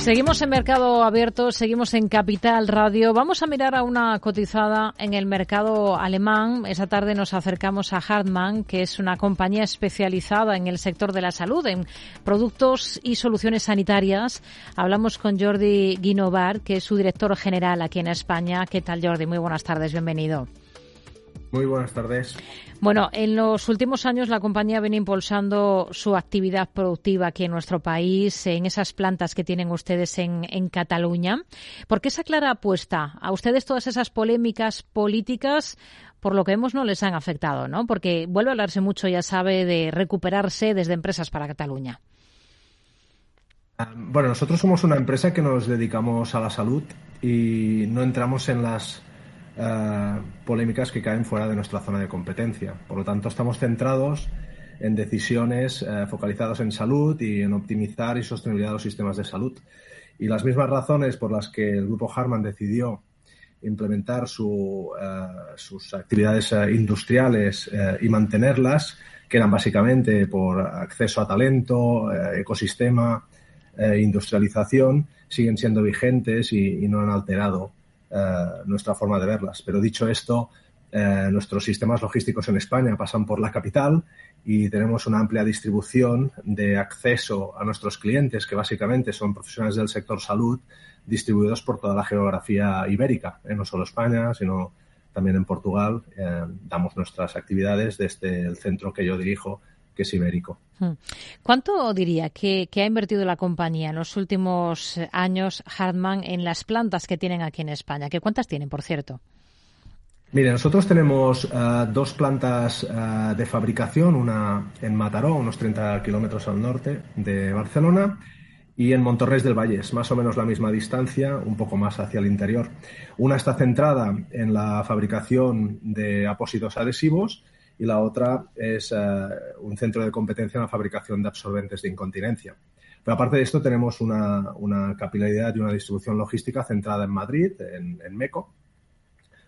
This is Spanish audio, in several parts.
Seguimos en Mercado Abierto, seguimos en Capital Radio. Vamos a mirar a una cotizada en el mercado alemán. Esa tarde nos acercamos a Hartmann, que es una compañía especializada en el sector de la salud, en productos y soluciones sanitarias. Hablamos con Jordi Guinovar, que es su director general aquí en España. ¿Qué tal, Jordi? Muy buenas tardes, bienvenido. Muy buenas tardes. Bueno, en los últimos años la compañía viene impulsando su actividad productiva aquí en nuestro país, en esas plantas que tienen ustedes en, en Cataluña. ¿Por qué esa clara apuesta? A ustedes todas esas polémicas políticas, por lo que vemos, no les han afectado, ¿no? Porque vuelve a hablarse mucho, ya sabe, de recuperarse desde empresas para Cataluña. Ah, bueno, nosotros somos una empresa que nos dedicamos a la salud y no entramos en las eh, polémicas que caen fuera de nuestra zona de competencia. Por lo tanto, estamos centrados en decisiones eh, focalizadas en salud y en optimizar y sostenibilidad de los sistemas de salud. Y las mismas razones por las que el grupo Harman decidió implementar eh, sus actividades industriales y mantenerlas, que eran básicamente por acceso a talento, ecosistema, industrialización, siguen siendo vigentes y no han alterado eh, nuestra forma de verlas. Pero dicho esto, eh, nuestros sistemas logísticos en España pasan por la capital y tenemos una amplia distribución de acceso a nuestros clientes, que básicamente son profesionales del sector salud, distribuidos por toda la geografía ibérica, ¿eh? no solo España, sino también en Portugal. damos nuestras actividades desde el centro que yo dirijo, que es ibérico. Hmm. ¿Cuánto diría que, ha invertido la compañía en los últimos años Hartmann en las plantas que tienen aquí en España? ¿Qué cuántas tienen, por cierto? Mire, nosotros tenemos eh, dos plantas eh, de fabricación, una en Mataró, unos 30 kilómetros al norte de Barcelona, y en Montorres del Valle, es más o menos la misma distancia, un poco más hacia el interior. Una está centrada en la fabricación de apósitos adhesivos y la otra es eh, un centro de competencia en la fabricación de absorbentes de incontinencia. Pero aparte de esto tenemos una, capilaridad y una distribución logística centrada en Madrid, en, MECO,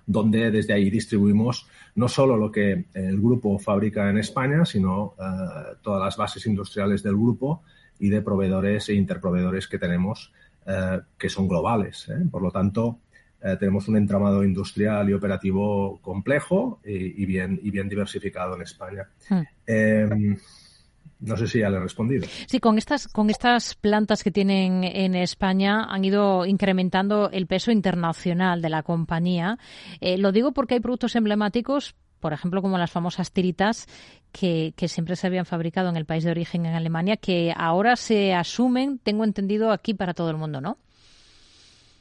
donde desde ahí distribuimos no solo lo que el grupo fabrica en España, sino eh, todas las bases industriales del grupo y de proveedores e interproveedores que tenemos eh, que son globales. Por lo tanto, eh, tenemos un entramado industrial y operativo complejo y, bien, y bien diversificado en España. Hmm. Em, no sé si ya le he respondido. Sí, con estas, con estas plantas que tienen en España han ido incrementando el peso internacional de la compañía. Eh, lo digo porque hay productos emblemáticos, por ejemplo, como las famosas tiritas, que, que, siempre se habían fabricado en el país de origen, en Alemania, que ahora se asumen, tengo entendido, aquí para todo el mundo, ¿no?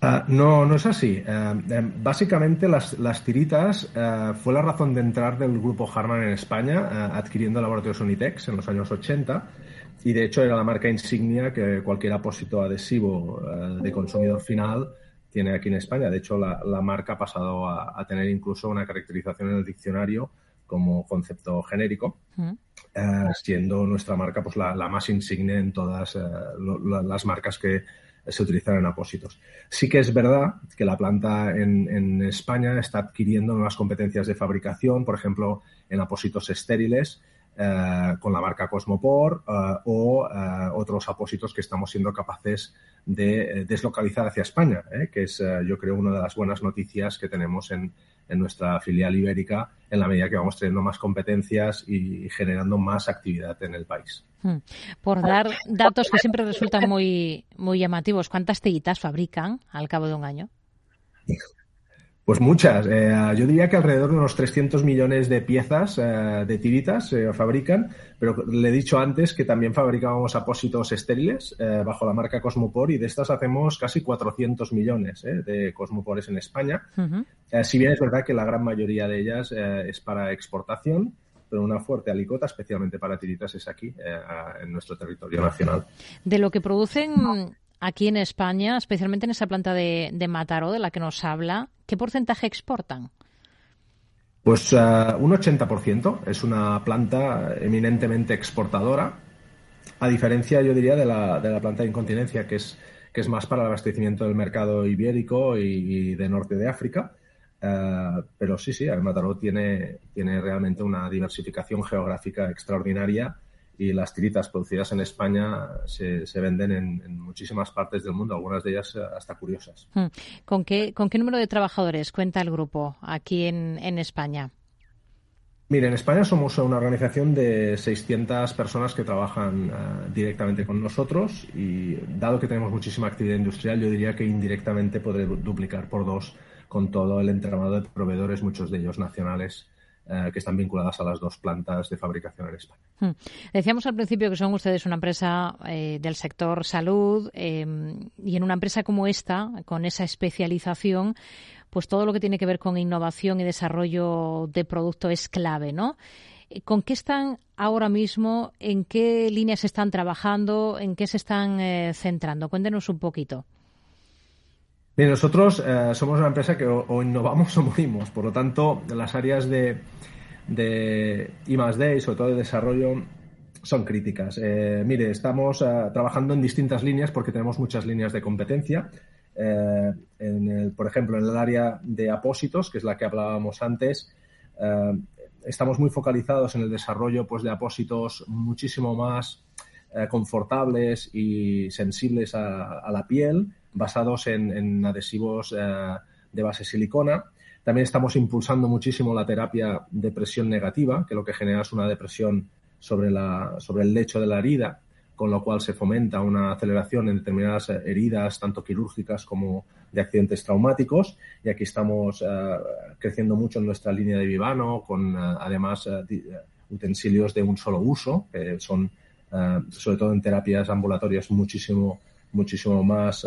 Ah, no, no es así. Eh, eh, básicamente las, tiritas eh, fue la razón de entrar del grupo Harman en España, adquiriendo laboratorios Unitex en los años 80 y de hecho era la marca insignia que cualquier apósito adhesivo de consumidor final tiene aquí en España. De hecho, la, marca ha pasado a, tener incluso una caracterización en el diccionario como concepto genérico, siendo nuestra marca pues la, más insigne en todas las marcas que se utilizan en apósitos. Sí que es verdad que la planta en, España está adquiriendo nuevas competencias de fabricación, por ejemplo, en apósitos estériles, eh, con la marca Cosmopor eh, o eh, otros apósitos que estamos siendo capaces de deslocalizar hacia España, que es, yo creo, una de las buenas noticias que tenemos en, en nuestra filial ibérica en la medida que vamos teniendo más competencias y generando más actividad en el país. Hmm. Por dar datos que siempre resultan muy, muy llamativos, ¿cuántas tiritas fabrican al cabo de un año? Pues muchas. Eh, yo diría que alrededor de unos 300 millones de piezas eh, de tiritas se fabrican, pero le he dicho antes que también fabricábamos apósitos estériles eh, bajo la marca Cosmopor y de estas hacemos casi 400 millones de Cosmopores en España. si bien es verdad que la gran mayoría de ellas es para exportación, pero una fuerte alicota, especialmente para tiritas, es aquí, en nuestro territorio nacional. De lo que producen aquí en España, especialmente en esa planta de, Mataró de la que nos habla, ¿qué porcentaje exportan? Pues uh, un 80%. Es una planta eminentemente exportadora, a diferencia, yo diría, de la, de la planta de incontinencia, que es, que es más para el abastecimiento del mercado ibérico y, de norte de África. Uh, pero sí, sí, Mataró tiene, tiene realmente una diversificación geográfica extraordinaria y las tiritas producidas en España se, venden en, muchísimas partes del mundo, algunas de ellas hasta curiosas. Hmm. ¿Con qué, con qué número de trabajadores cuenta el grupo aquí en, en España? Mire, en España somos una organización de 600 personas que trabajan eh, directamente con nosotros y dado que tenemos muchísima actividad industrial, yo diría que indirectamente puede duplicar por dos con todo el entramado de proveedores, muchos de ellos nacionales, que están vinculadas a las dos plantas de fabricación en España. Hmm. Decíamos al principio que son ustedes una empresa eh, del sector salud y en una empresa como esta, con esa especialización, pues todo lo que tiene que ver con innovación y desarrollo de producto es clave, ¿no? ¿Con qué están ahora mismo? ¿En qué líneas están trabajando? ¿En qué se están eh, centrando? Cuéntenos un poquito. Bien, nosotros eh, somos una empresa que o, innovamos o morimos. Por lo tanto, las áreas de, de I D y sobre todo de desarrollo son críticas. Eh, mire, estamos trabajando en distintas líneas porque tenemos muchas líneas de competencia. Eh, por ejemplo, en el área de apósitos, que es la que hablábamos antes, eh, estamos muy focalizados en el desarrollo pues, de apósitos muchísimo más eh, confortables y sensibles a, la piel, basados en, adhesivos de base silicona. También estamos impulsando muchísimo la terapia de presión negativa, que lo que genera es una depresión sobre, la, sobre el lecho de la herida con lo cual se fomenta una aceleración en determinadas eh, heridas, tanto quirúrgicas como de accidentes traumáticos. Y aquí estamos eh, creciendo mucho en nuestra línea de Vivano, con eh, además utensilios de un solo uso, que son, sobre todo en terapias ambulatorias, muchísimo, muchísimo más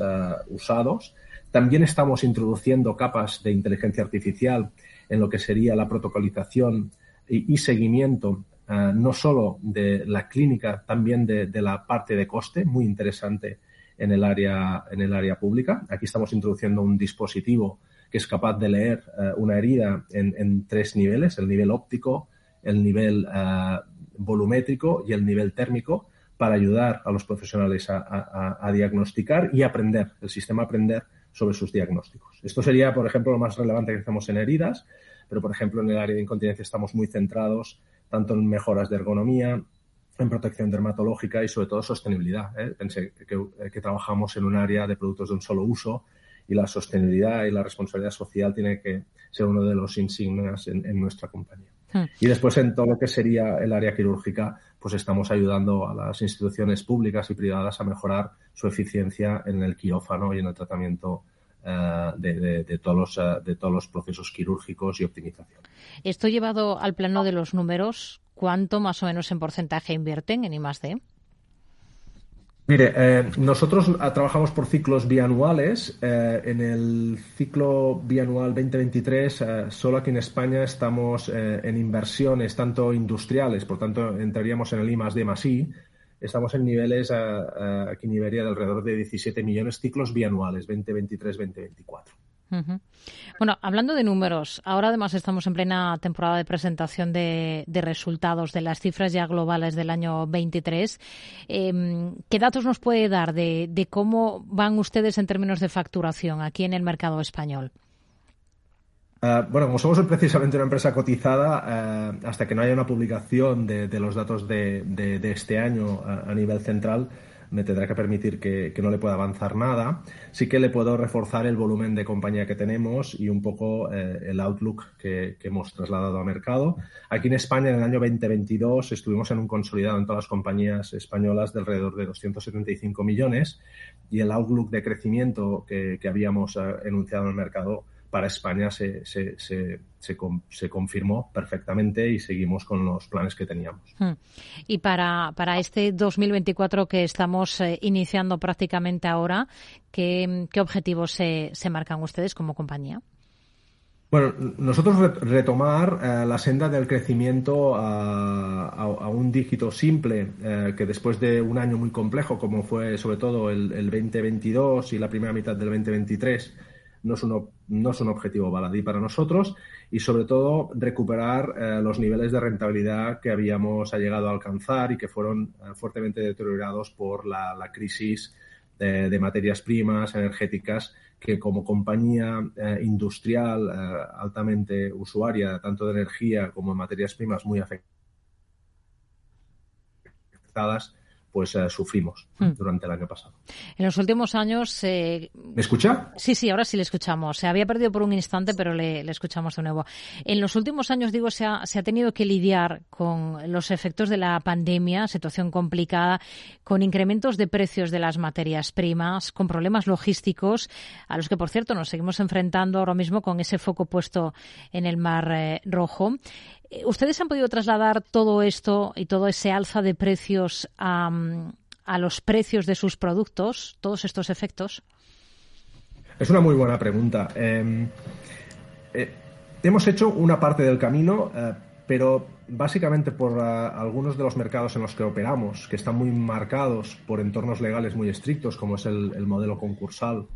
usados. También estamos introduciendo capas de inteligencia artificial en lo que sería la protocolización y seguimiento eh, no solo de la clínica, también de, la parte de coste, muy interesante en el área, en el área pública. Aquí estamos introduciendo un dispositivo que es capaz de leer eh, una herida en, tres niveles, el nivel óptico, el nivel eh, volumétrico y el nivel térmico, para ayudar a los profesionales a, diagnosticar y aprender, el sistema aprender sobre sus diagnósticos. Esto sería, por ejemplo, lo más relevante que hacemos en heridas, pero, por ejemplo, en el área de incontinencia estamos muy centrados tanto en mejoras de ergonomía, en protección dermatológica y sobre todo sostenibilidad. ¿eh? Pensé que, trabajamos en un área de productos de un solo uso y la sostenibilidad y la responsabilidad social tiene que ser uno de los insignias en, nuestra compañía. Hmm. Y después en todo lo que sería el área quirúrgica, pues estamos ayudando a las instituciones públicas y privadas a mejorar su eficiencia en el quirófano y en el tratamiento eh, de, todos los, eh, de todos los procesos quirúrgicos y optimización. Esto llevado al plano de los números, ¿cuánto más o menos en porcentaje invierten en I+D? Mire, eh, nosotros trabajamos por ciclos bianuales. en el ciclo bianual 2023, solo aquí en España estamos en inversiones tanto industriales, por tanto entraríamos en el I más D más I, estamos en niveles aquí en Iberia de alrededor de 17 millones ciclos bianuales, 2023-2024. Bueno, hablando de números, ahora además estamos en plena temporada de presentación de, resultados de las cifras ya globales del año 23. Em, ¿Qué datos nos puede dar de, cómo van ustedes en términos de facturación aquí en el mercado español? Eh, bueno, como somos precisamente una empresa cotizada, eh, hasta que no haya una publicación de, los datos de, este año a, nivel central, me tendrá que permitir que, no le pueda avanzar nada. Sí que le puedo reforzar el volumen de compañía que tenemos y un poco eh, el outlook que, hemos trasladado a mercado. Aquí en España, en el año 2022, estuvimos en un consolidado en todas las compañías españolas de alrededor de 275 millones y el outlook de crecimiento que, que habíamos enunciado en el mercado para España se, se, se, se, confirmó perfectamente y seguimos con los planes que teníamos. Hmm. Y para, para este 2024 que estamos eh, iniciando prácticamente ahora, ¿qué, qué objetivos se, se marcan ustedes como compañía? Bueno, nosotros retomar eh, la senda del crecimiento a, a, un dígito simple, eh, que después de un año muy complejo, como fue sobre todo el, el 2022 y la primera mitad del 2023, no es un, no es un objetivo baladí para nosotros y sobre todo recuperar eh, los niveles de rentabilidad que habíamos llegado a alcanzar y que fueron eh, fuertemente deteriorados por la, crisis de, materias primas energéticas que como compañía eh, industrial altamente usuaria tanto de energía como de materias primas muy afectadas pues eh, sufrimos hmm. durante el año pasado. En los últimos años... Eh... ¿Me escucha? Sí, sí, ahora sí le escuchamos. Se había perdido por un instante, pero le, escuchamos de nuevo. En los últimos años, digo, se ha, se ha, tenido que lidiar con los efectos de la pandemia, situación complicada, con incrementos de precios de las materias primas, con problemas logísticos, a los que, por cierto, nos seguimos enfrentando ahora mismo con ese foco puesto en el Mar eh, Rojo. Eh, ¿Ustedes han podido trasladar todo esto y todo ese alza de precios a, los precios de sus productos, todos estos efectos? Es una muy buena pregunta. Em, eh, hemos hecho una parte del camino, eh, pero básicamente por algunos de los mercados en los que operamos, que están muy marcados por entornos legales muy estrictos, como es el modelo concursal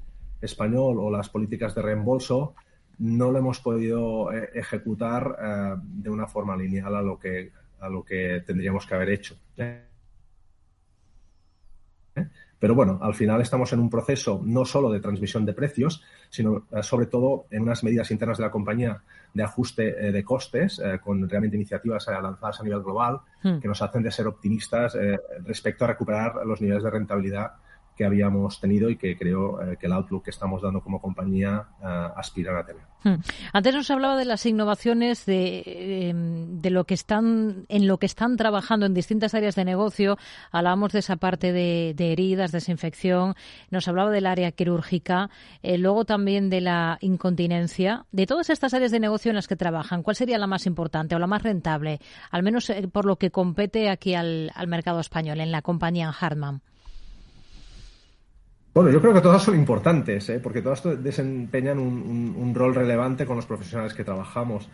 español o las políticas de reembolso, no lo hemos podido eh, ejecutar eh, de una forma lineal a lo que, a lo que tendríamos que haber hecho. ¿Eh? Pero bueno, al final estamos en un proceso no solo de transmisión de precios, sino sobre todo en unas medidas internas de la compañía de ajuste de costes, con realmente iniciativas lanzadas a nivel global hmm. que nos hacen de ser optimistas respecto a recuperar los niveles de rentabilidad que habíamos tenido y que creo eh, que el outlook que estamos dando como compañía uh, aspiran a tener. Hmm. Antes nos hablaba de las innovaciones de, em, de, lo que están en lo que están trabajando en distintas áreas de negocio. Hablábamos de esa parte de, heridas, desinfección. Nos hablaba del área quirúrgica, eh, luego también de la incontinencia. De todas estas áreas de negocio en las que trabajan, ¿cuál sería la más importante o la más rentable, al menos por lo que compete aquí al, mercado español en la compañía Hartmann? Bueno, yo creo que todas son importantes, ¿eh? porque todas desempeñan un, rol relevante con los profesionales que trabajamos.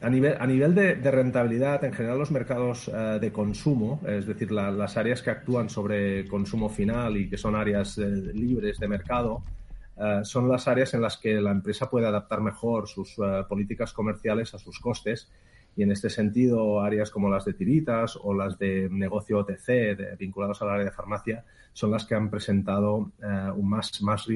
A nivel, de, rentabilidad, en general los mercados eh, de consumo, es decir, las áreas que actúan sobre consumo final y que son áreas eh, libres de mercado, son las áreas en las que la empresa puede adaptar mejor sus políticas comerciales a sus costes y en este sentido áreas como las de tiritas o las de negocio OTC vinculados al área de farmacia son las que han presentado eh, un más, más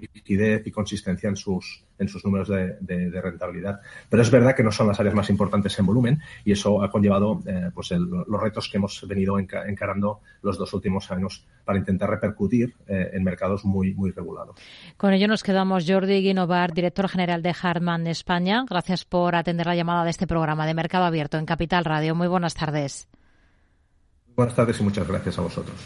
liquidez y consistencia en sus, en sus números de, rentabilidad. Pero es verdad que no son las áreas más importantes en volumen y eso ha conllevado eh, pues los retos que hemos venido encarando los dos últimos años para intentar repercutir eh, en mercados muy, muy regulados. Con ello nos quedamos. Jordi Guinovar, director general de Harman España. Gracias por atender la llamada de este programa de Mercado Abierto en Capital Radio. Muy buenas tardes. Buenas tardes y muchas gracias a vosotros.